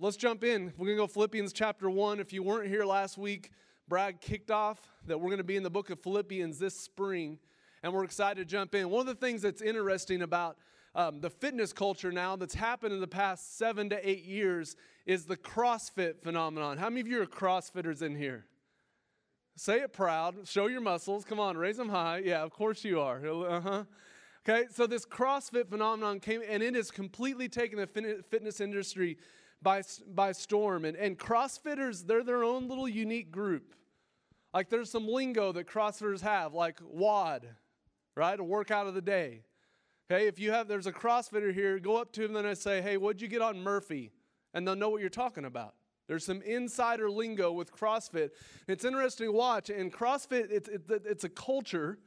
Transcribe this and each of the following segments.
let's jump in. We're going to go Philippians chapter 1. If you weren't here last week, Brad kicked off that we're going to be in the book of Philippians this spring, and we're excited to jump in. One of the things that's interesting about um, the fitness culture now that's happened in the past seven to eight years is the CrossFit phenomenon. How many of you are CrossFitters in here? Say it proud. Show your muscles. Come on, raise them high. Yeah, of course you are. Uh huh. Okay, so this CrossFit phenomenon came and it has completely taken the fitness industry by, by storm. And, and CrossFitters, they're their own little unique group. Like there's some lingo that CrossFitters have, like WOD, right? A workout of the day. Okay, if you have, there's a CrossFitter here, go up to him and I say, hey, what'd you get on Murphy? And they'll know what you're talking about. There's some insider lingo with CrossFit. It's interesting to watch. And CrossFit, it's, it's a culture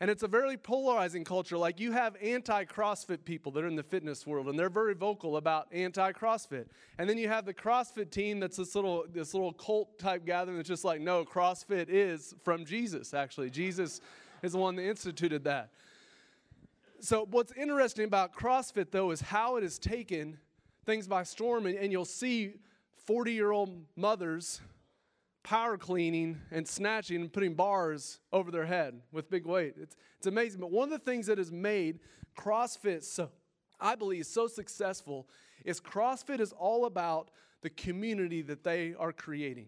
and it's a very polarizing culture. Like you have anti CrossFit people that are in the fitness world, and they're very vocal about anti CrossFit. And then you have the CrossFit team that's this little, this little cult type gathering that's just like, no, CrossFit is from Jesus, actually. Jesus is the one that instituted that. So, what's interesting about CrossFit, though, is how it has taken things by storm, and, and you'll see 40 year old mothers power cleaning and snatching and putting bars over their head with big weight. It's, it's amazing. But one of the things that has made CrossFit so, I believe, so successful is CrossFit is all about the community that they are creating.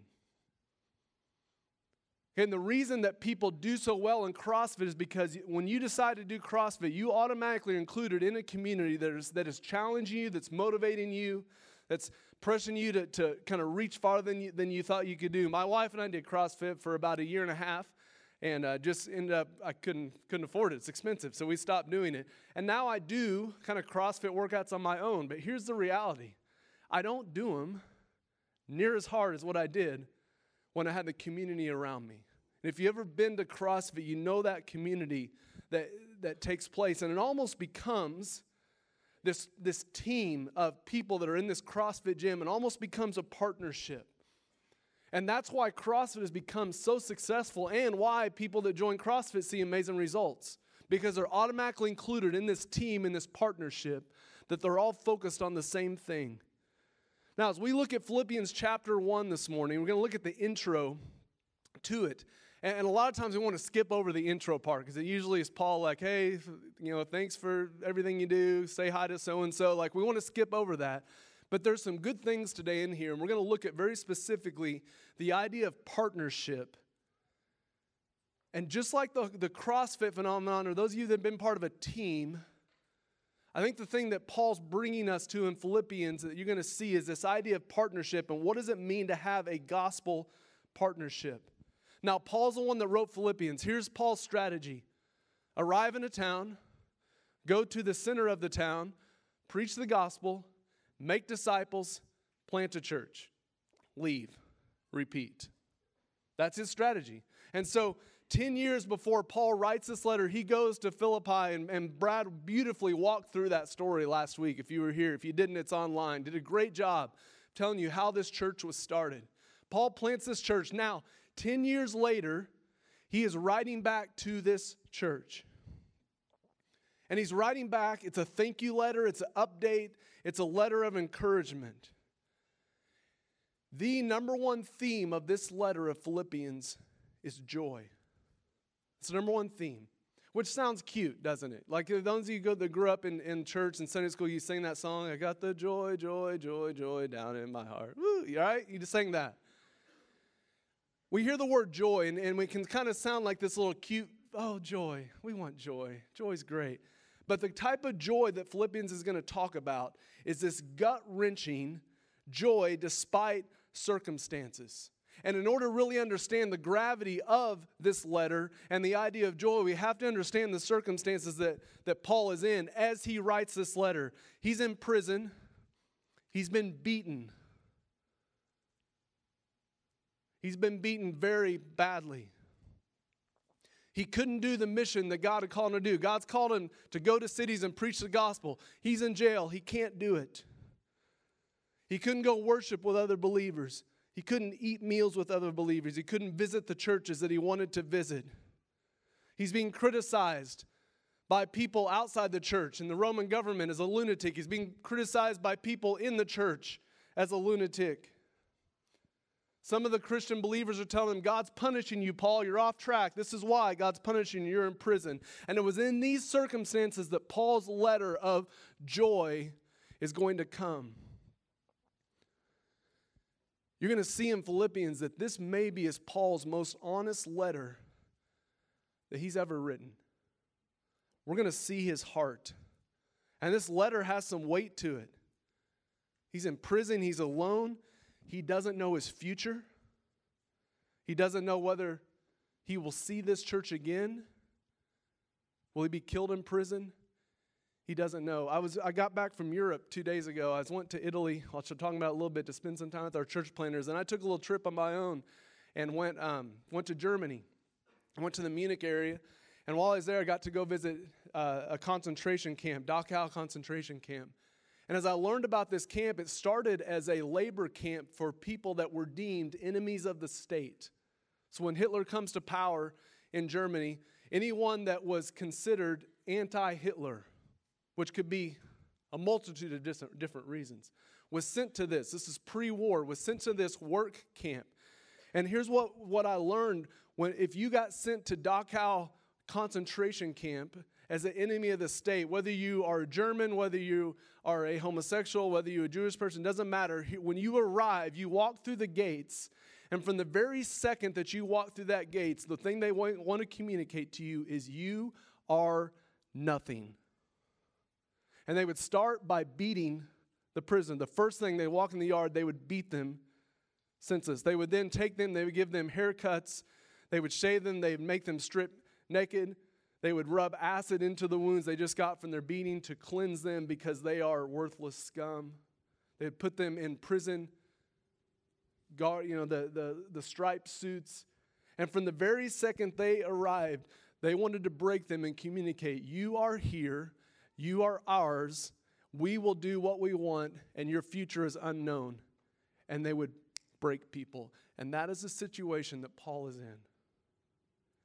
And the reason that people do so well in CrossFit is because when you decide to do CrossFit, you automatically are included in a community that is, that is challenging you, that's motivating you, that's pressing you to, to kind of reach farther than you, than you thought you could do. My wife and I did CrossFit for about a year and a half and uh, just ended up i couldn't couldn't afford it. It's expensive so we stopped doing it. And now i do kind of crossfit workouts on my own but here's the reality. I don't do them near as hard as what i did when i had the community around me. And if you ever been to crossfit you know that community that that takes place and it almost becomes this, this team of people that are in this CrossFit gym and almost becomes a partnership. And that's why CrossFit has become so successful and why people that join CrossFit see amazing results because they're automatically included in this team, in this partnership, that they're all focused on the same thing. Now, as we look at Philippians chapter 1 this morning, we're going to look at the intro to it. And, a lot of times we want to skip over the intro part because it usually is Paul like, hey, you know, thanks for everything you do. Say hi to so and so. Like we want to skip over that. But there's some good things today in here, and we're going to look at very specifically the idea of partnership. And just like the, the CrossFit phenomenon, or those of you that have been part of a team, I think the thing that Paul's bringing us to in Philippians that you're going to see is this idea of partnership and what does it mean to have a gospel partnership. Now, Paul's the one that wrote Philippians. Here's Paul's strategy arrive in a town, go to the center of the town, preach the gospel, make disciples, plant a church, leave, repeat. That's his strategy. And so, 10 years before Paul writes this letter, he goes to Philippi, and, and Brad beautifully walked through that story last week. If you were here, if you didn't, it's online. Did a great job telling you how this church was started. Paul plants this church. Now, 10 years later, he is writing back to this church. And he's writing back, it's a thank you letter, it's an update, it's a letter of encouragement. The number one theme of this letter of Philippians is joy. It's the number one theme, which sounds cute, doesn't it? Like those of you go, that grew up in, in church and Sunday school, you sing that song, I got the joy, joy, joy, joy down in my heart. Woo, right? You just sing that we hear the word joy and, and we can kind of sound like this little cute, oh, joy. We want joy. Joy's great. But the type of joy that Philippians is going to talk about is this gut wrenching joy despite circumstances. And in order to really understand the gravity of this letter and the idea of joy, we have to understand the circumstances that, that Paul is in as he writes this letter. He's in prison, he's been beaten, He's been beaten very badly. He couldn't do the mission that God had called him to do. God's called him to go to cities and preach the gospel. He's in jail. He can't do it. He couldn't go worship with other believers. He couldn't eat meals with other believers. He couldn't visit the churches that he wanted to visit. He's being criticized by people outside the church, and the Roman government is a lunatic. He's being criticized by people in the church as a lunatic. Some of the Christian believers are telling him, God's punishing you, Paul. You're off track. This is why God's punishing you. You're in prison. And it was in these circumstances that Paul's letter of joy is going to come. You're going to see in Philippians that this maybe is Paul's most honest letter that he's ever written. We're going to see his heart. And this letter has some weight to it. He's in prison, he's alone, he doesn't know his future. He doesn't know whether he will see this church again. Will he be killed in prison? He doesn't know. I was I got back from Europe two days ago. I went to Italy. I'll talking about a little bit to spend some time with our church planters, and I took a little trip on my own and went um, went to Germany. I went to the Munich area, and while I was there, I got to go visit uh, a concentration camp, Dachau concentration camp. And as I learned about this camp, it started as a labor camp for people that were deemed enemies of the state. So when Hitler comes to power in Germany, anyone that was considered anti Hitler, which could be a multitude of different reasons, was sent to this. This is pre war, was sent to this work camp. And here's what, what I learned when if you got sent to Dachau concentration camp as an enemy of the state, whether you are a German, whether you are a homosexual, whether you're a Jewish person, doesn't matter. When you arrive, you walk through the gates, and from the very second that you walk through that gates, the thing they want, want to communicate to you is you are nothing. And they would start by beating the prison. The first thing they walk in the yard, they would beat them senseless. They would then take them, they would give them haircuts, they would shave them, they would make them strip naked, they would rub acid into the wounds they just got from their beating to cleanse them because they are worthless scum. They'd put them in prison, guard, you know, the, the, the striped suits. And from the very second they arrived, they wanted to break them and communicate You are here, you are ours, we will do what we want, and your future is unknown. And they would break people. And that is the situation that Paul is in.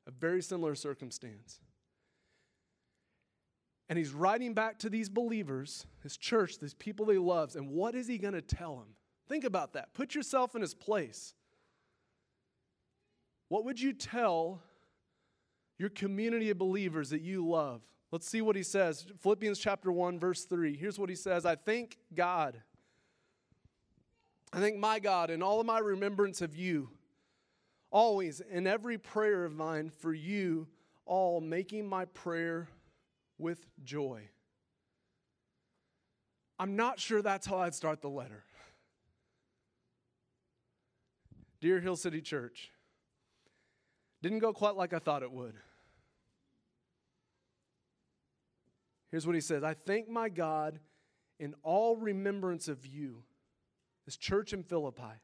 A very similar circumstance. And he's writing back to these believers, his church, these people he loves. And what is he going to tell them? Think about that. Put yourself in his place. What would you tell your community of believers that you love? Let's see what he says. Philippians chapter 1, verse 3. Here's what he says I thank God. I thank my God in all of my remembrance of you, always in every prayer of mine for you all, making my prayer with joy. I'm not sure that's how I'd start the letter. Dear Hill City Church, didn't go quite like I thought it would. Here's what he says I thank my God in all remembrance of you, this church in Philippi.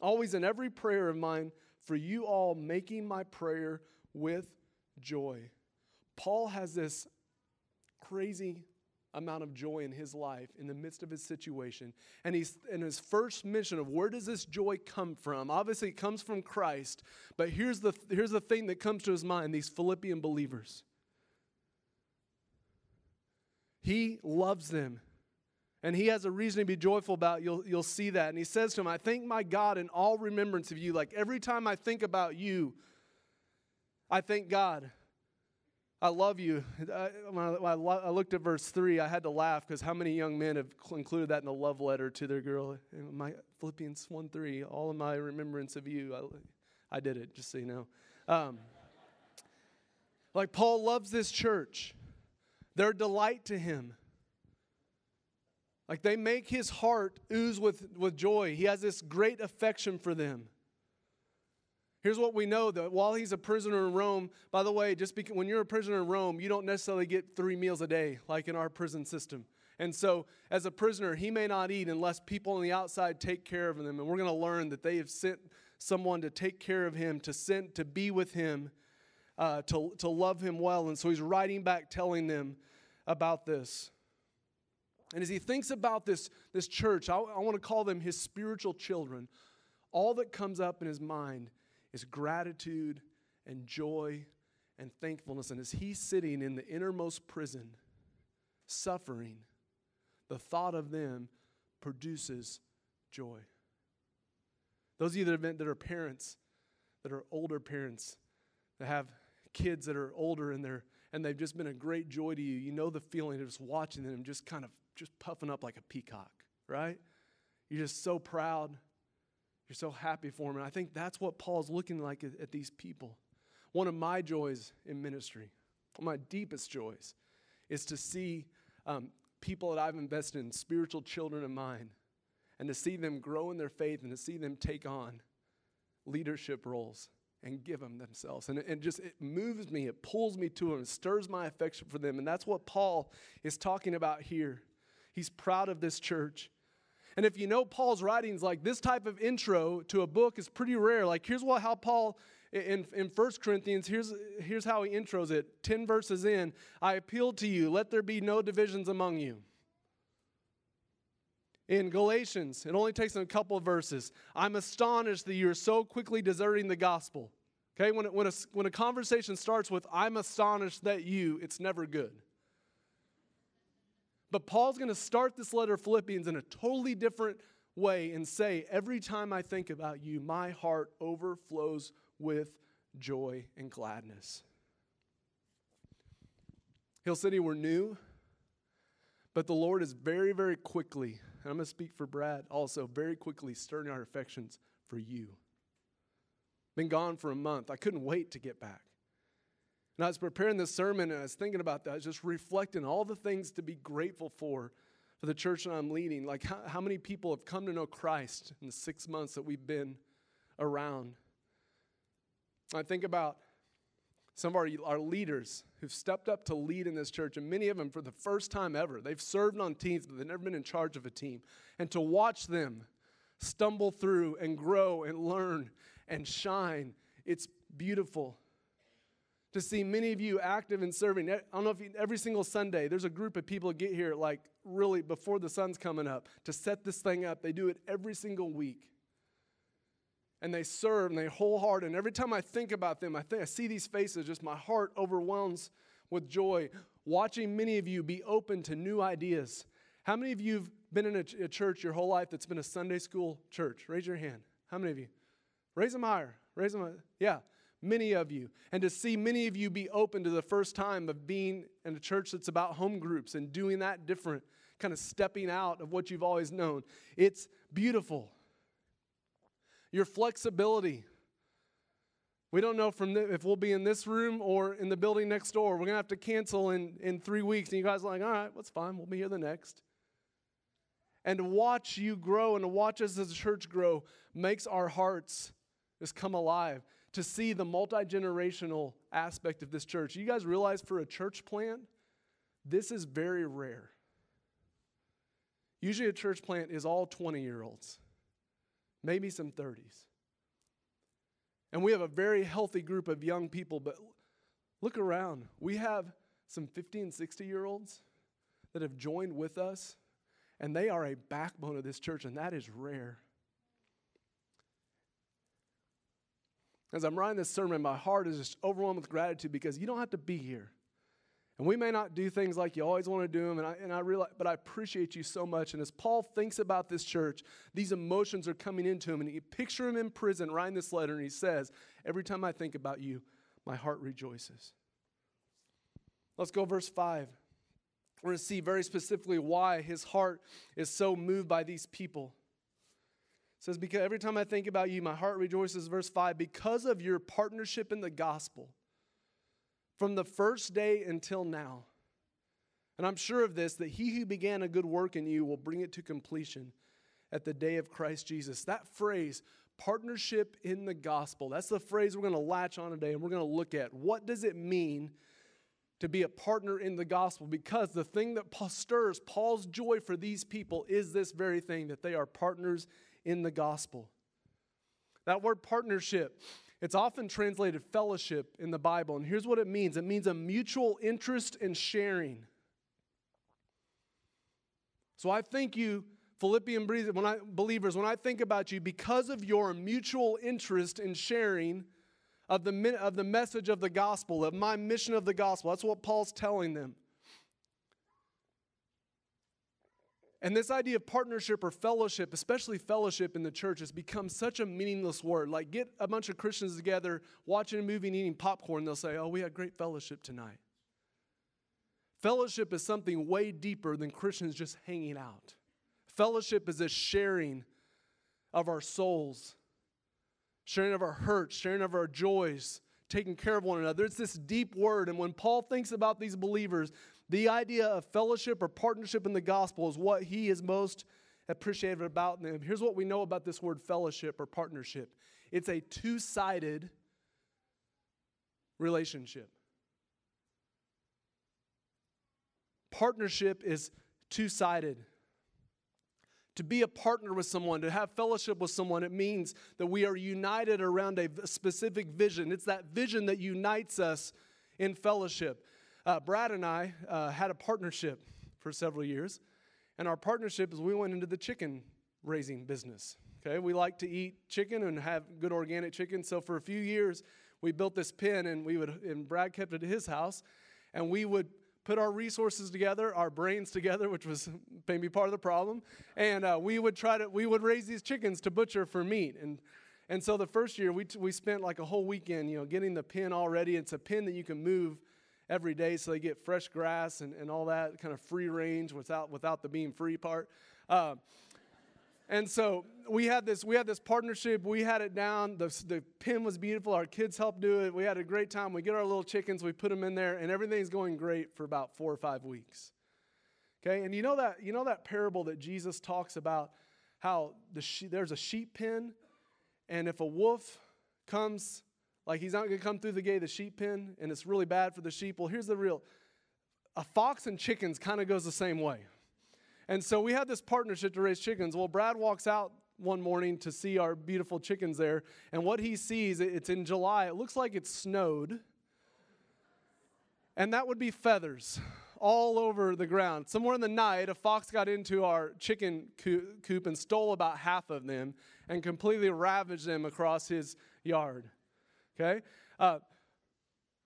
Always in every prayer of mine, for you all making my prayer with joy. Paul has this crazy amount of joy in his life in the midst of his situation. And he's in his first mission of where does this joy come from? Obviously, it comes from Christ. But here's the, here's the thing that comes to his mind these Philippian believers. He loves them. And he has a reason to be joyful about. You'll, you'll see that. And he says to him, I thank my God in all remembrance of you. Like every time I think about you, I thank God. I love you. I, when I, I, looked at verse 3, I had to laugh because how many young men have included that in a love letter to their girl? My Philippians 1 3, all of my remembrance of you. I, I did it, just so you know. Um, like Paul loves this church, their delight to him. Like they make his heart ooze with, with joy. He has this great affection for them. Here's what we know that while he's a prisoner in Rome, by the way, just because when you're a prisoner in Rome, you don't necessarily get three meals a day like in our prison system. And so, as a prisoner, he may not eat unless people on the outside take care of him. And we're going to learn that they have sent someone to take care of him, to send, to be with him, uh, to, to love him well. And so he's writing back, telling them about this. And as he thinks about this, this church, I, I want to call them his spiritual children. All that comes up in his mind is gratitude and joy and thankfulness. And as he's sitting in the innermost prison, suffering, the thought of them produces joy. Those of you that, are parents, that are older parents, that have kids that are older and they're and they've just been a great joy to you. You know the feeling of just watching them just kind of just puffing up like a peacock, right? You're just so proud. You're so happy for them. And I think that's what Paul's looking like at, at these people. One of my joys in ministry, my deepest joys, is to see um, people that I've invested in, spiritual children of mine, and to see them grow in their faith and to see them take on leadership roles and give them themselves. And it, it, just it moves me, it pulls me to them, it stirs my affection for them. And that's what Paul is talking about here. He's proud of this church. And if you know Paul's writings, like this type of intro to a book is pretty rare. Like here's what how Paul in, in 1 Corinthians, here's, here's how he intros it 10 verses in I appeal to you, let there be no divisions among you. In Galatians, it only takes a couple of verses. I'm astonished that you're so quickly deserting the gospel. Okay, when, it, when, a, when a conversation starts with, I'm astonished that you, it's never good. But Paul's going to start this letter of Philippians in a totally different way and say, Every time I think about you, my heart overflows with joy and gladness. Hill City, we're new, but the Lord is very, very quickly and I'm going to speak for Brad also, very quickly stirring our affections for you. Been gone for a month. I couldn't wait to get back. And I was preparing this sermon and I was thinking about that, just reflecting all the things to be grateful for for the church that I'm leading. Like how, how many people have come to know Christ in the six months that we've been around. I think about some of our, our leaders who've stepped up to lead in this church, and many of them for the first time ever. They've served on teams, but they've never been in charge of a team. And to watch them stumble through and grow and learn and shine, it's beautiful. To see many of you active and serving. I don't know if you, every single Sunday there's a group of people get here like really before the sun's coming up to set this thing up. They do it every single week and they serve and they wholehearted. And every time I think about them, I think I see these faces, just my heart overwhelms with joy. Watching many of you be open to new ideas. How many of you have been in a, a church your whole life that's been a Sunday school church? Raise your hand. How many of you? Raise them higher. Raise them. Higher. Yeah, many of you. And to see many of you be open to the first time of being in a church that's about home groups and doing that different, kind of stepping out of what you've always known. It's beautiful your flexibility. We don't know from the, if we'll be in this room or in the building next door. We're going to have to cancel in, in three weeks. And you guys are like, all right, that's fine. We'll be here the next. And to watch you grow and to watch us as a church grow makes our hearts just come alive. To see the multi generational aspect of this church. You guys realize for a church plant, this is very rare. Usually, a church plant is all 20 year olds maybe some 30s. And we have a very healthy group of young people, but look around. We have some 50 and 60 year olds that have joined with us, and they are a backbone of this church, and that is rare. As I'm writing this sermon, my heart is just overwhelmed with gratitude because you don't have to be here. And we may not do things like you always want to do them, and I, and I realize, but I appreciate you so much. And as Paul thinks about this church, these emotions are coming into him, and he picture him in prison writing this letter, and he says, Every time I think about you, my heart rejoices. Let's go, verse 5. We're going to see very specifically why his heart is so moved by these people. Says, Because every time I think about you, my heart rejoices. Verse 5 Because of your partnership in the gospel from the first day until now. And I'm sure of this, that he who began a good work in you will bring it to completion at the day of Christ Jesus. That phrase, partnership in the gospel, that's the phrase we're going to latch on today and we're going to look at. What does it mean to be a partner in the gospel? Because the thing that stirs Paul's joy for these people is this very thing that they are partners in the gospel. That word partnership, it's often translated fellowship in the Bible, and here's what it means it means a mutual interest in sharing. So I thank you, Philippian believers, when I think about you, because of your mutual interest in sharing of the, of the message of the gospel, of my mission of the gospel. That's what Paul's telling them. And this idea of partnership or fellowship, especially fellowship in the church, has become such a meaningless word. Like, get a bunch of Christians together, watching a movie and eating popcorn, they'll say, Oh, we had great fellowship tonight. Fellowship is something way deeper than Christians just hanging out. Fellowship is a sharing of our souls, sharing of our hurts, sharing of our joys, taking care of one another. It's this deep word. And when Paul thinks about these believers, the idea of fellowship or partnership in the gospel is what he is most appreciative about them. Here's what we know about this word fellowship or partnership it's a two sided relationship. Partnership is two sided. To be a partner with someone, to have fellowship with someone, it means that we are united around a specific vision. It's that vision that unites us in fellowship. Uh, Brad and I uh, had a partnership for several years, and our partnership is we went into the chicken raising business. Okay, we like to eat chicken and have good organic chicken. So for a few years, we built this pen, and we would, and Brad kept it at his house, and we would put our resources together, our brains together, which was maybe part of the problem, and uh, we would try to we would raise these chickens to butcher for meat. And and so the first year we t- we spent like a whole weekend, you know, getting the pen all ready. It's a pen that you can move every day, so they get fresh grass and, and all that kind of free range without without the being free part. Uh, and so we had this we had this partnership. We had it down. The, the pen was beautiful. Our kids helped do it. We had a great time. We get our little chickens. We put them in there, and everything's going great for about four or five weeks. Okay, and you know that you know that parable that Jesus talks about how the she, there's a sheep pen, and if a wolf comes, like he's not going to come through the gate of the sheep pen, and it's really bad for the sheep. Well, here's the real: a fox and chickens kind of goes the same way. And so we had this partnership to raise chickens. Well, Brad walks out one morning to see our beautiful chickens there, and what he sees, it's in July, it looks like it's snowed. And that would be feathers all over the ground. Somewhere in the night, a fox got into our chicken coop and stole about half of them and completely ravaged them across his yard. Okay? Uh,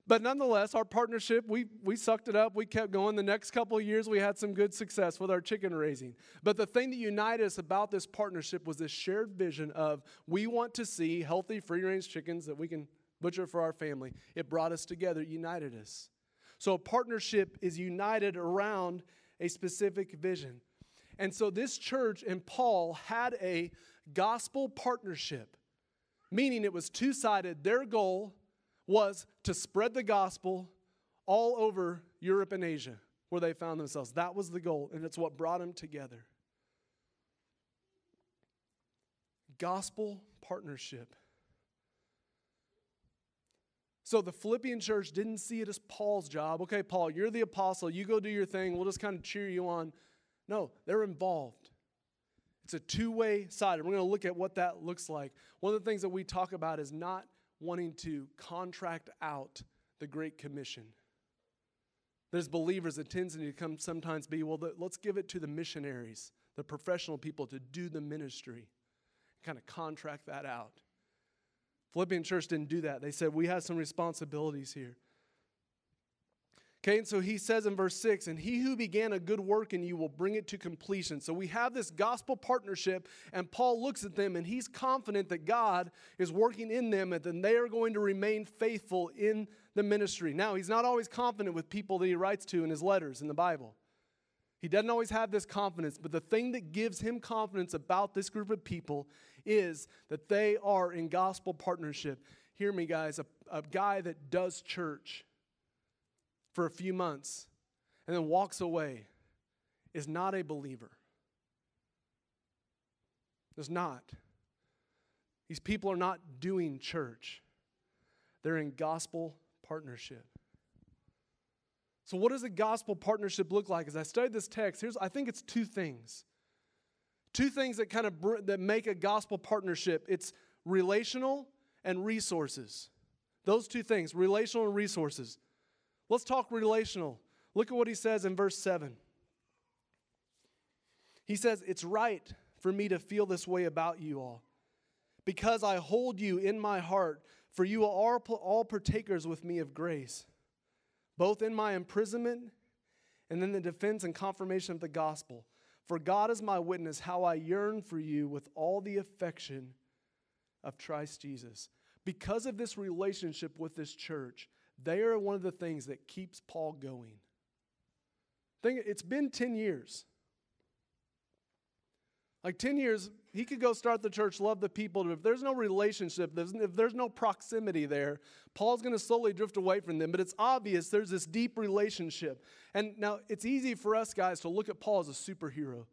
but nonetheless, our partnership, we, we sucked it up. We kept going. The next couple of years, we had some good success with our chicken raising. But the thing that united us about this partnership was this shared vision of we want to see healthy, free range chickens that we can butcher for our family. It brought us together, it united us. So a partnership is united around a specific vision. And so this church and Paul had a gospel partnership, meaning it was two sided. Their goal was to spread the gospel all over Europe and Asia where they found themselves. That was the goal, and it's what brought them together. Gospel partnership. So the Philippian church didn't see it as Paul's job. Okay, Paul, you're the apostle. You go do your thing. We'll just kind of cheer you on. No, they're involved. It's a two way side. And We're going to look at what that looks like. One of the things that we talk about is not wanting to contract out the Great Commission. There's believers, that tendency to come sometimes be, well, the, let's give it to the missionaries, the professional people to do the ministry, kind of contract that out. Philippian church didn't do that. They said, we have some responsibilities here. Okay, and so he says in verse 6, and he who began a good work in you will bring it to completion. So we have this gospel partnership, and Paul looks at them and he's confident that God is working in them and then they are going to remain faithful in the ministry. Now, he's not always confident with people that he writes to in his letters in the Bible. He doesn't always have this confidence, but the thing that gives him confidence about this group of people is that they are in gospel partnership. Hear me, guys, a, a guy that does church for a few months and then walks away is not a believer. Is not. These people are not doing church, they're in gospel partnership. So, what does a gospel partnership look like? As I studied this text, here's I think it's two things. Two things that kind of br- that make a gospel partnership. It's relational and resources. Those two things, relational and resources. Let's talk relational. Look at what he says in verse 7. He says, It's right for me to feel this way about you all, because I hold you in my heart, for you are all partakers with me of grace, both in my imprisonment and in the defense and confirmation of the gospel. For God is my witness, how I yearn for you with all the affection of Christ Jesus. Because of this relationship with this church, they are one of the things that keeps Paul going. Think it's been 10 years. Like 10 years, he could go start the church, love the people. If there's no relationship, if there's no proximity there, Paul's going to slowly drift away from them. But it's obvious there's this deep relationship. And now it's easy for us guys to look at Paul as a superhero.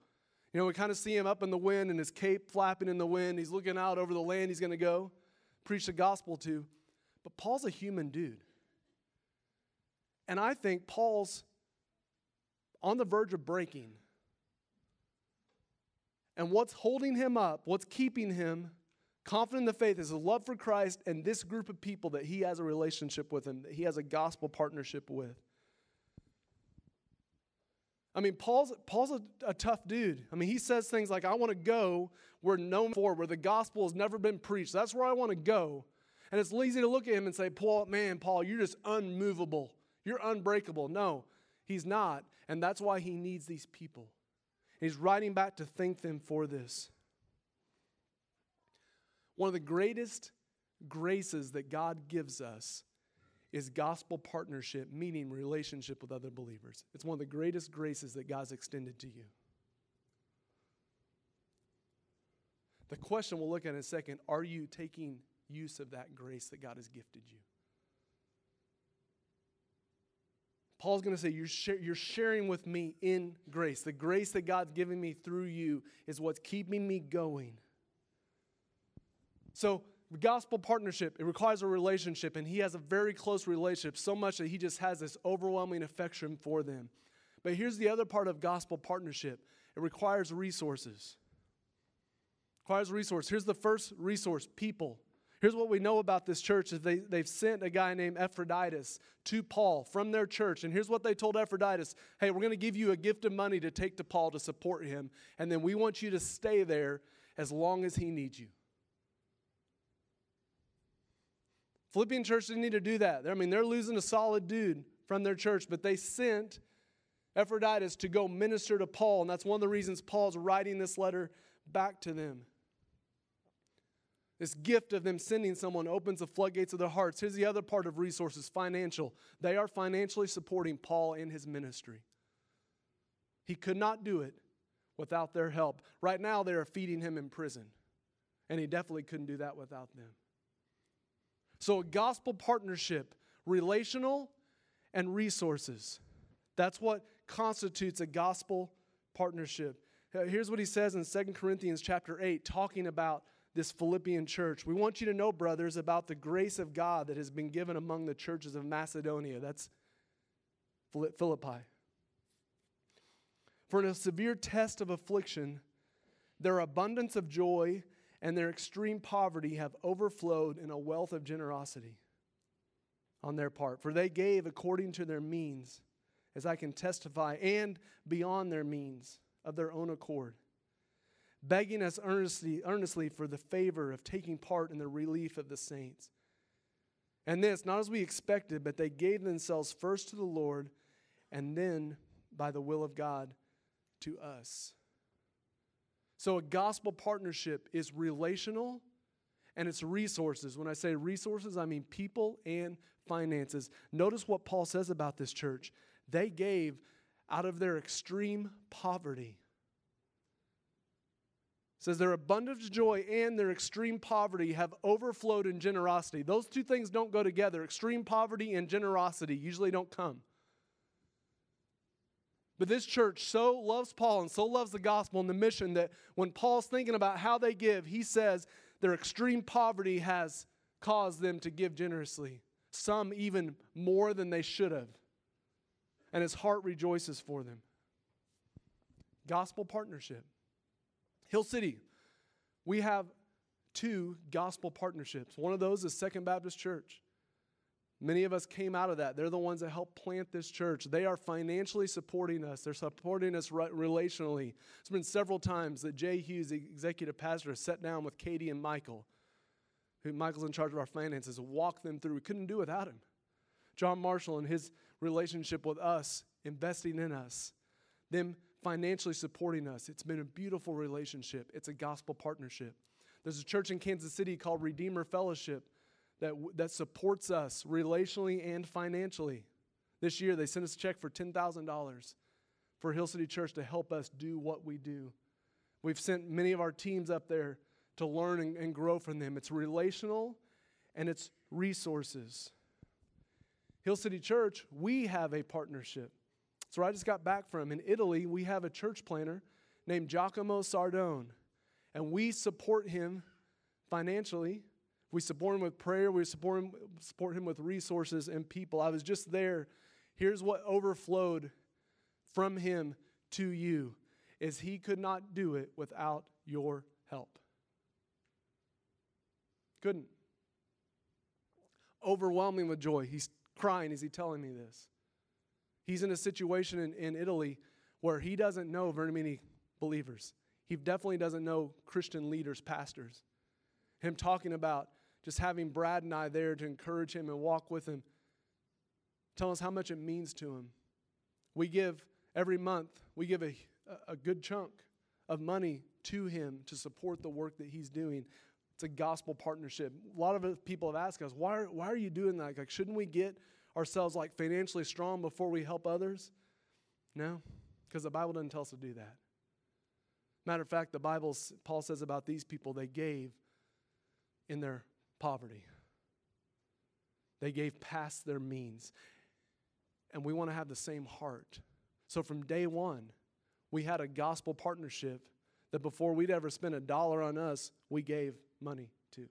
You know, we kind of see him up in the wind and his cape flapping in the wind. He's looking out over the land he's going to go preach the gospel to. But Paul's a human dude. And I think Paul's on the verge of breaking. And what's holding him up, what's keeping him confident in the faith is his love for Christ and this group of people that he has a relationship with and that he has a gospel partnership with. I mean, Paul's, Paul's a, a tough dude. I mean, he says things like, I want to go where known for, where the gospel has never been preached. That's where I want to go. And it's easy to look at him and say, Paul, man, Paul, you're just unmovable. You're unbreakable. No, he's not. And that's why he needs these people. He's writing back to thank them for this. One of the greatest graces that God gives us is gospel partnership, meaning relationship with other believers. It's one of the greatest graces that God's extended to you. The question we'll look at in a second are you taking use of that grace that God has gifted you? Paul's going to say, you're, you're sharing with me in grace. The grace that God's giving me through you is what's keeping me going. So, gospel partnership, it requires a relationship, and he has a very close relationship, so much that he just has this overwhelming affection for them. But here's the other part of gospel partnership it requires resources. It requires resource. Here's the first resource people. Here's what we know about this church is they, they've sent a guy named Epaphroditus to Paul from their church. And here's what they told Epaphroditus Hey, we're going to give you a gift of money to take to Paul to support him. And then we want you to stay there as long as he needs you. Philippian church didn't need to do that. I mean, they're losing a solid dude from their church, but they sent Epaphroditus to go minister to Paul. And that's one of the reasons Paul's writing this letter back to them. This gift of them sending someone opens the floodgates of their hearts. Here's the other part of resources financial. They are financially supporting Paul in his ministry. He could not do it without their help. Right now, they are feeding him in prison, and he definitely couldn't do that without them. So, a gospel partnership, relational and resources. That's what constitutes a gospel partnership. Here's what he says in 2 Corinthians chapter 8, talking about this Philippian church. We want you to know, brothers, about the grace of God that has been given among the churches of Macedonia. That's Philippi. For in a severe test of affliction, their abundance of joy and their extreme poverty have overflowed in a wealth of generosity on their part. For they gave according to their means, as I can testify, and beyond their means of their own accord begging us earnestly, earnestly for the favor of taking part in the relief of the saints. And this, not as we expected, but they gave themselves first to the Lord and then, by the will of God, to us. So, a gospel partnership is relational and it's resources. When I say resources, I mean people and finances. Notice what Paul says about this church. They gave out of their extreme poverty says their abundant joy and their extreme poverty have overflowed in generosity. Those two things don't go together. Extreme poverty and generosity usually don't come. But this church so loves Paul and so loves the gospel and the mission that when Paul's thinking about how they give, he says their extreme poverty has caused them to give generously, some even more than they should have. And his heart rejoices for them. Gospel partnership. Hill City, we have two gospel partnerships. One of those is Second Baptist Church. Many of us came out of that. They're the ones that helped plant this church. They are financially supporting us, they're supporting us relationally. It's been several times that Jay Hughes, the executive pastor, sat down with Katie and Michael, who Michael's in charge of our finances, walked them through. We couldn't do without him. John Marshall and his relationship with us, investing in us, them financially supporting us. It's been a beautiful relationship, it's a gospel partnership. There's a church in Kansas City called Redeemer Fellowship that, that supports us relationally and financially. This year, they sent us a check for $10,000 for Hill City Church to help us do what we do. We've sent many of our teams up there to learn and, and grow from them. It's relational and it's resources. Hill City Church, we have a partnership. So I just got back from in Italy, we have a church planter named Giacomo Sardone, and we support him financially. We support him with prayer. We support him, support him with resources and people. I was just there. Here's what overflowed from him to you is he could not do it without your help. Couldn't. Overwhelming with joy. He's crying as he's telling me this. He's in a situation in, in Italy where he doesn't know very many believers. He definitely doesn't know Christian leaders, pastors. Him talking about just having Brad and I there to encourage him and walk with him, tell us how much it means to him. We give every month, we give a, a good chunk of money to him to support the work that he's doing. It's a gospel partnership. A lot of people have asked us, why, why are you doing that? Like, shouldn't we get ourselves like financially strong before we help others? No, because the Bible doesn't tell us to do that. Matter of fact, the Bible, Paul says about these people, they gave in their poverty. They gave past their means. And we want to have the same heart. So from day one, we had a gospel partnership that before we'd ever spend a dollar on us, we gave money to.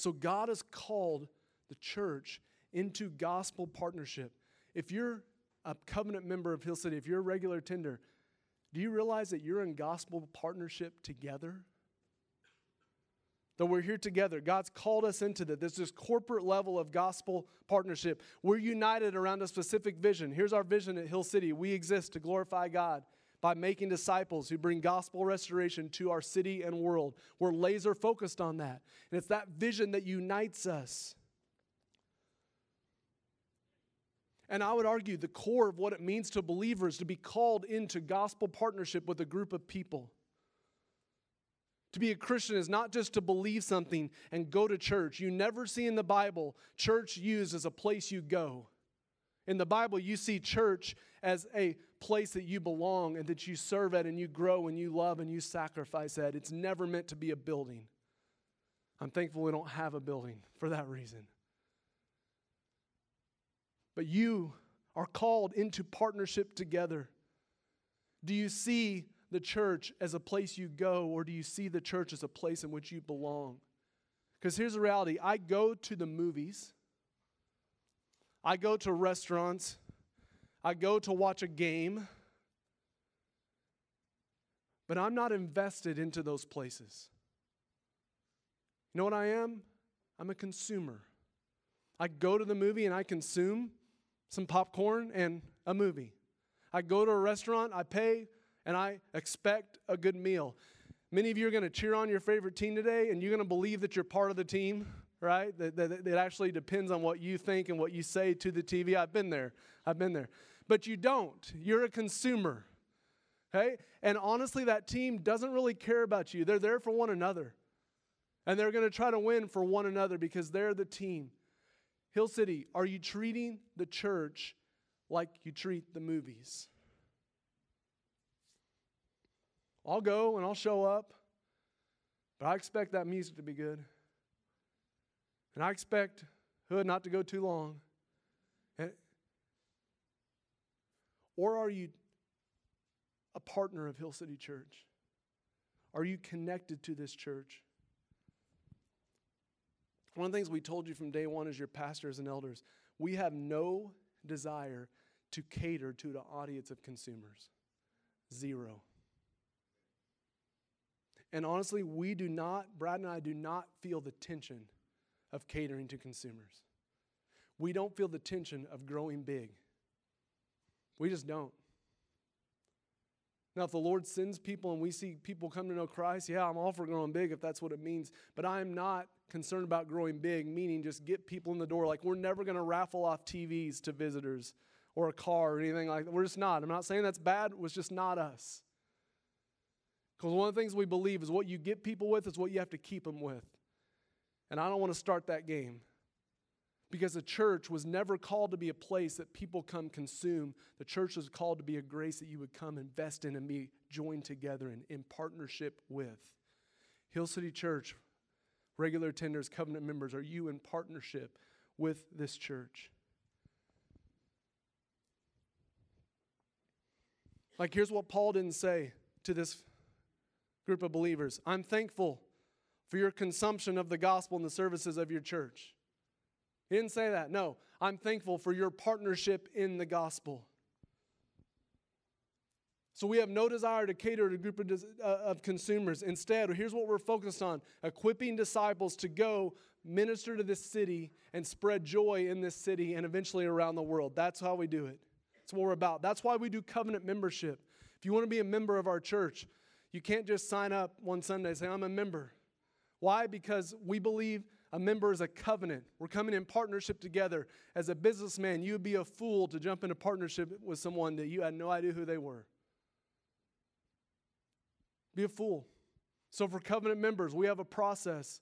So God has called the church into gospel partnership. If you're a covenant member of Hill City, if you're a regular tender, do you realize that you're in gospel partnership together? That we're here together. God's called us into that. There's this corporate level of gospel partnership. We're united around a specific vision. Here's our vision at Hill City we exist to glorify God by making disciples who bring gospel restoration to our city and world. We're laser focused on that. And it's that vision that unites us. And I would argue the core of what it means to believers to be called into gospel partnership with a group of people. To be a Christian is not just to believe something and go to church. You never see in the Bible church used as a place you go. In the Bible, you see church as a place that you belong and that you serve at and you grow and you love and you sacrifice at. It's never meant to be a building. I'm thankful we don't have a building for that reason. But you are called into partnership together. Do you see the church as a place you go, or do you see the church as a place in which you belong? Because here's the reality I go to the movies I go to restaurants, I go to watch a game, but I'm not invested into those places. You know what I am? I'm a consumer. I go to the movie and I consume some popcorn and a movie. I go to a restaurant, I pay, and I expect a good meal. Many of you are going to cheer on your favorite team today, and you're going to believe that you're part of the team right? That, that, that actually depends on what you think and what you say to the TV. I've been there. I've been there. But you don't. You're a consumer. Okay? And honestly, that team doesn't really care about you. They're there for one another. And they're going to try to win for one another because they're the team. Hill City, are you treating the church like you treat the movies? I'll go and I'll show up, but I expect that music to be good. And I expect Hood not to go too long. And, or are you a partner of Hill City Church? Are you connected to this church? One of the things we told you from day one as your pastors and elders, we have no desire to cater to the audience of consumers. Zero. And honestly, we do not, Brad and I do not feel the tension of catering to consumers. We don't feel the tension of growing big. We just don't. Now, if the Lord sends people and we see people come to know Christ, yeah, I'm all for growing big if that's what it means. But I am not concerned about growing big, meaning just get people in the door. Like, we're never going to raffle off TVs to visitors or a car or anything like that. We're just not. I'm not saying that's bad, it was just not us. Because one of the things we believe is what you get people with is what you have to keep them with. And I don't want to start that game. Because the church was never called to be a place that people come consume. The church was called to be a grace that you would come invest in and be joined together in, in partnership with. Hill City Church, regular attenders, covenant members, are you in partnership with this church? Like, here's what Paul didn't say to this group of believers I'm thankful for your consumption of the gospel and the services of your church. He didn't say that. No, I'm thankful for your partnership in the gospel. So we have no desire to cater to a group of, uh, of, consumers. Instead, here's what we're focused on equipping disciples to go minister to this city and spread joy in this city and eventually around the world. That's how we do it. That's what we're about. That's why we do covenant membership. If you want to be a member of our church, you can't just sign up one Sunday and say, I'm a member. Why? Because we believe a member is a covenant. We're coming in partnership together. As a businessman, you would be a fool to jump into partnership with someone that you had no idea who they were. Be a fool. So, for covenant members, we have a process.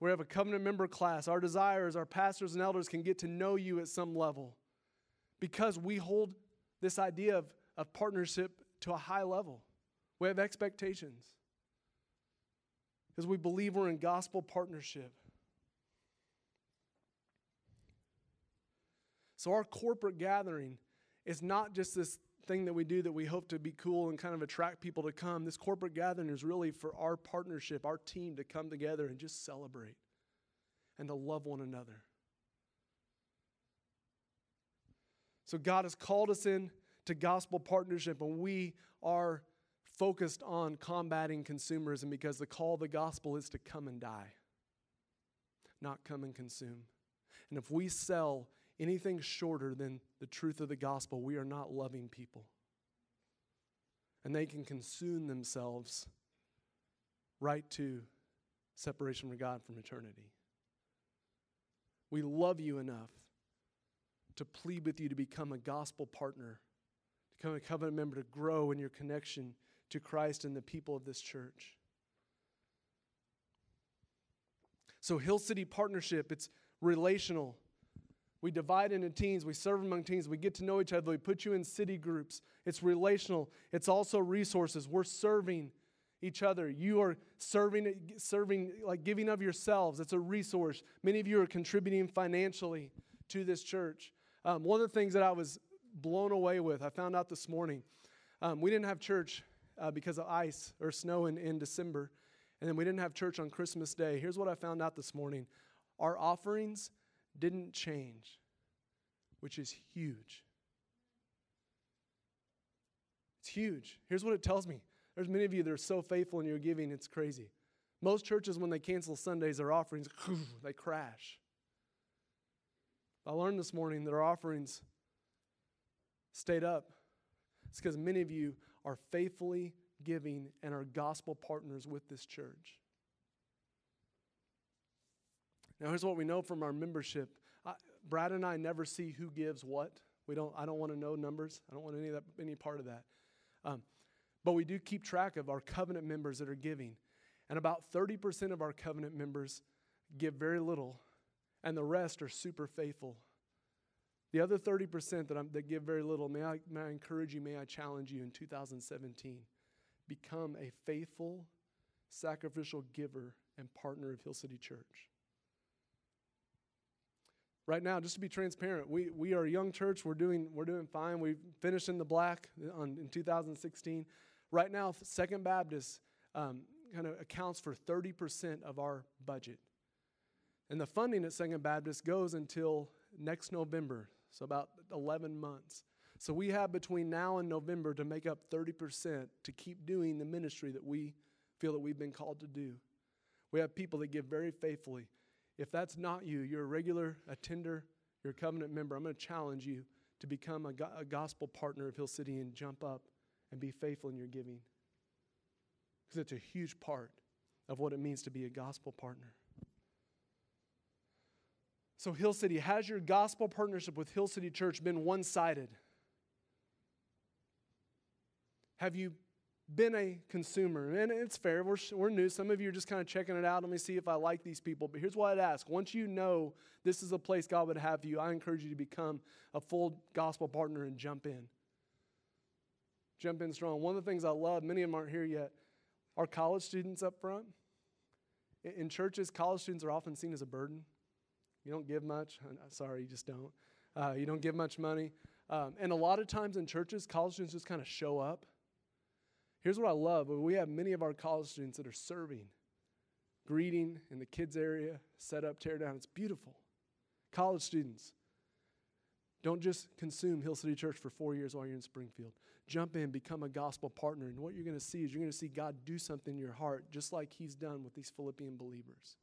We have a covenant member class. Our desires, our pastors and elders can get to know you at some level because we hold this idea of, of partnership to a high level. We have expectations because we believe we're in gospel partnership. So, our corporate gathering is not just this thing that we do that we hope to be cool and kind of attract people to come. This corporate gathering is really for our partnership, our team to come together and just celebrate and to love one another. So, God has called us in to gospel partnership, and we are focused on combating consumerism because the call of the gospel is to come and die, not come and consume. And if we sell anything shorter than the truth of the gospel, we are not loving people. And they can consume themselves right to separation from God from eternity. We love you enough to plead with you to become a gospel partner, to become a covenant member, to grow in your connection to Christ and the people of this church. So, Hill City Partnership, it's relational. We divide into teams, we serve among teams, we get to know each other, we put you in city groups. It's relational, it's also resources. We're serving each other. You are serving, serving, like giving of yourselves. It's a resource. Many of you are contributing financially to this church. Um, one of the things that I was blown away with, I found out this morning, um, we didn't have church uh, because of ice or snow in, in December. And then we didn't have church on Christmas Day. Here's what I found out this morning our offerings didn't change, which is huge. It's huge. Here's what it tells me there's many of you that are so faithful in your giving, it's crazy. Most churches, when they cancel Sundays, their offerings, they crash. I learned this morning that our offerings stayed up. It's because many of you are faithfully giving and are gospel partners with this church. Now, here's what we know from our membership. I, Brad and I never see who gives what. We don't. I don't want to know numbers. I don't want any of that, any part of that. Um, but we do keep track of our covenant members that are giving, and about 30% of our covenant members give very little, and the rest are super faithful. The other 30% that, that give very little, may I, may I encourage you, may I challenge you in 2017, become a faithful, sacrificial giver and partner of Hill City Church. Right now, just to be transparent, we, we are a young church. We're doing, we're doing fine. We finished in the black on, in 2016. Right now, Second Baptist um, kind of accounts for 30% of our budget. And the funding at Second Baptist goes until next November, so about 11 months. So we have between now and November to make up 30% to keep doing the ministry that we feel that we've been called to do. We have people that give very faithfully. If that's not you, you're a regular attender, you're a covenant member, I'm going to challenge you to become a, go- a gospel partner of Hill City and jump up and be faithful in your giving. Because it's a huge part of what it means to be a gospel partner. So, Hill City, has your gospel partnership with Hill City Church been one sided? Have you been a consumer? And it's fair, we're, we're new. Some of you are just kind of checking it out. Let me see if I like these people. But here's what I'd ask once you know this is a place God would have you, I encourage you to become a full gospel partner and jump in. Jump in strong. One of the things I love, many of them aren't here yet, are college students up front. In churches, college students are often seen as a burden. You don't give much. Sorry, you just don't. Uh, you don't give much money. Um, and a lot of times in churches, college students just kind of show up. Here's what I love we have many of our college students that are serving, greeting in the kids' area, set up, tear down. It's beautiful. College students, don't just consume Hill City Church for four years while you're in Springfield. Jump in, become a gospel partner. And what you're going to see is you're going to see God do something in your heart, just like He's done with these Philippian believers.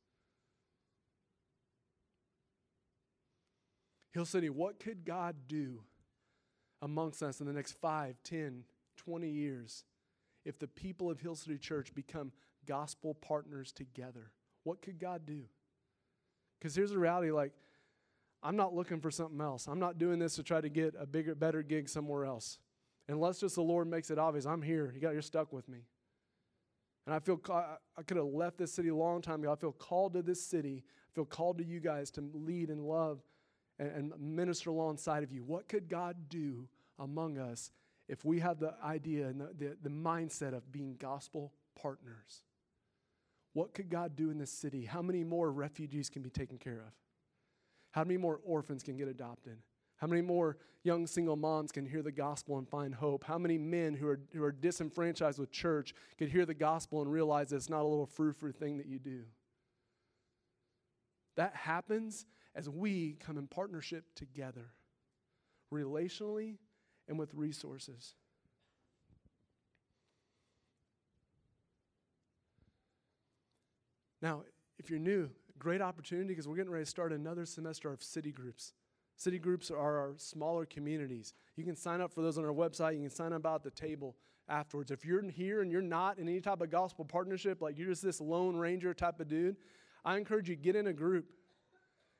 Hill City, what could God do amongst us in the next 5, 10, 20 years if the people of Hill City Church become gospel partners together? What could God do? Because here's the reality like, I'm not looking for something else. I'm not doing this to try to get a bigger, better gig somewhere else. Unless just the Lord makes it obvious, I'm here. You got, you're stuck with me. And I feel I could have left this city a long time ago. I feel called to this city. I feel called to you guys to lead and love and, and minister alongside of you. What could God do among us if we have the idea and the, the, the mindset of being gospel partners? What could God do in this city? How many more refugees can be taken care of? How many more orphans can get adopted? How many more young single moms can hear the gospel and find hope? How many men who are, who are disenfranchised with church could hear the gospel and realize that it's not a little frou frou thing that you do? That happens as we come in partnership together, relationally and with resources. Now, if you're new, great opportunity because we're getting ready to start another semester of city groups. City groups are our smaller communities. You can sign up for those on our website. You can sign up at the table afterwards. If you're here and you're not in any type of gospel partnership, like you're just this lone ranger type of dude, I encourage you get in a group.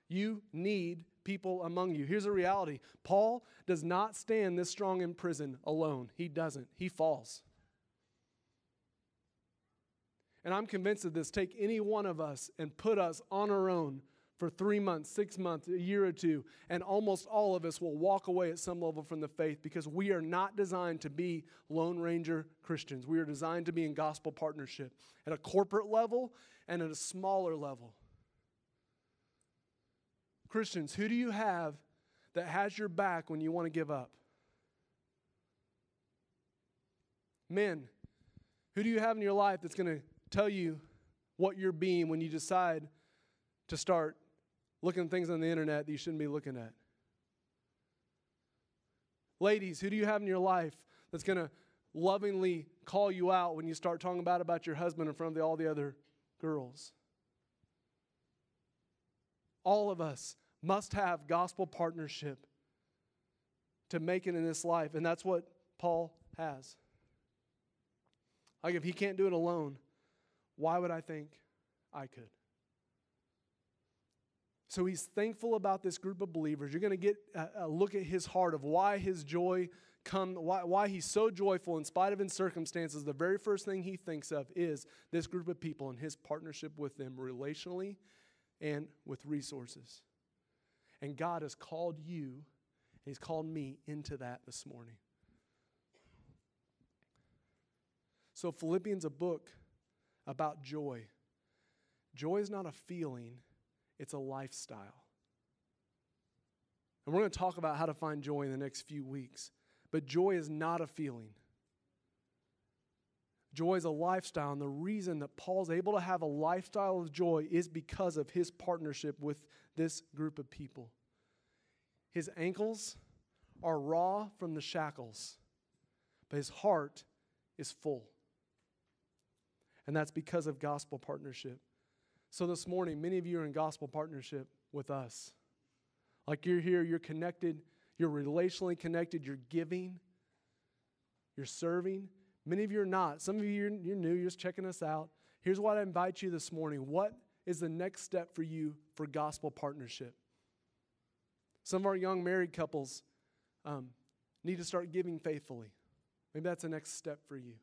You need people among you. Here's a reality Paul does not stand this strong in prison alone. He doesn't, he falls. And I'm convinced of this. Take any one of us and put us on our own for three months, six months, a year or two, and almost all of us will walk away at some level from the faith because we are not designed to be Lone Ranger Christians. We are designed to be in gospel partnership at a corporate level and at a smaller level. Christians, who do you have that has your back when you want to give up? Men, who do you have in your life that's going to tell you what you're being when you decide to start looking at things on the internet that you shouldn't be looking at. Ladies, who do you have in your life that's going to lovingly call you out when you start talking about about your husband in front of the, all the other girls? All of us must have gospel partnership to make it in this life, and that's what Paul has. Like if he can't do it alone, why would I think I could? So he's thankful about this group of believers. You're going to get a, look at his heart of why his joy come why, why he's so joyful in spite of his circumstances. The very first thing he thinks of is this group of people and his partnership with them relationally and with resources. And God has called you, and he's called me into that this morning. So Philippians a book about joy. Joy is not a feeling, it's a lifestyle. And we're going to talk about how to find joy in the next few weeks. But joy is not a feeling. Joy is a lifestyle. And the reason that Paul's able to have a lifestyle of joy is because of his partnership with this group of people. His ankles are raw from the shackles, but his heart is full and that's because of gospel partnership. So this morning, many of you are in gospel partnership with us. Like you're here, you're connected, you're relationally connected, you're giving, you're serving. Many of you are not. Some of you, you're, new, you're just checking us out. Here's what I invite you this morning. What is the next step for you for gospel partnership? Some of our young married couples um, need to start giving faithfully. Maybe that's the next step for you.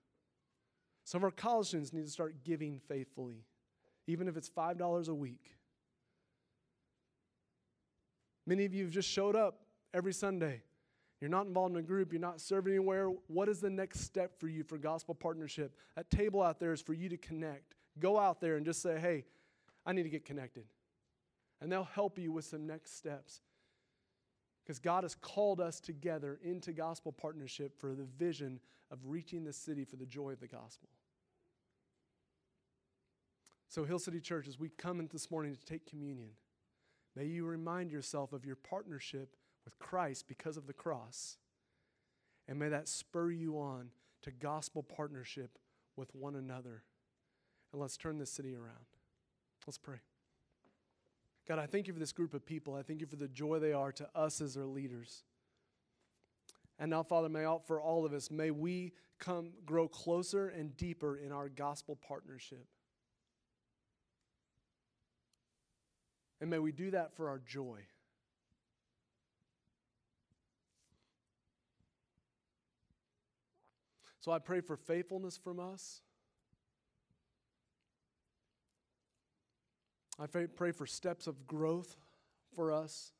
Some of our college students need to start giving faithfully, even if it's $5 a week. Many of you have just showed up every Sunday. You're not involved in a group, you're not serving anywhere. What is the next step for you for gospel partnership? That table out there is for you to connect. Go out there and just say, hey, I need to get connected. And they'll help you with some next steps. Because God has called us together into gospel partnership for the vision of reaching the city for the joy of the gospel. So, Hill City Church, as we come in this morning to take communion, may you remind yourself of your partnership with Christ because of the cross. And may that spur you on to gospel partnership with one another. And let's turn this city around. Let's pray. God, I thank you for this group of people. I thank you for the joy they are to us as their leaders. And now, Father, may all, for all of us, may we come grow closer and deeper in our gospel partnership. And may we do that for our joy. So I pray for faithfulness from us. I pray for steps of growth for us.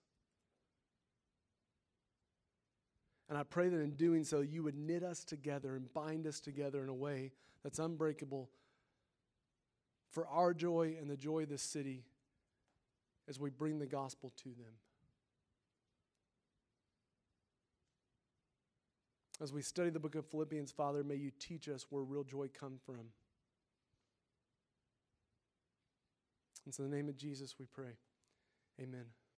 And I pray that in doing so, you would knit us together and bind us together in a way that's unbreakable for our joy and the joy of this city as we bring the gospel to them. As we study the book of Philippians, Father, may you teach us where real joy comes from. And so in the name of Jesus we pray. Amen.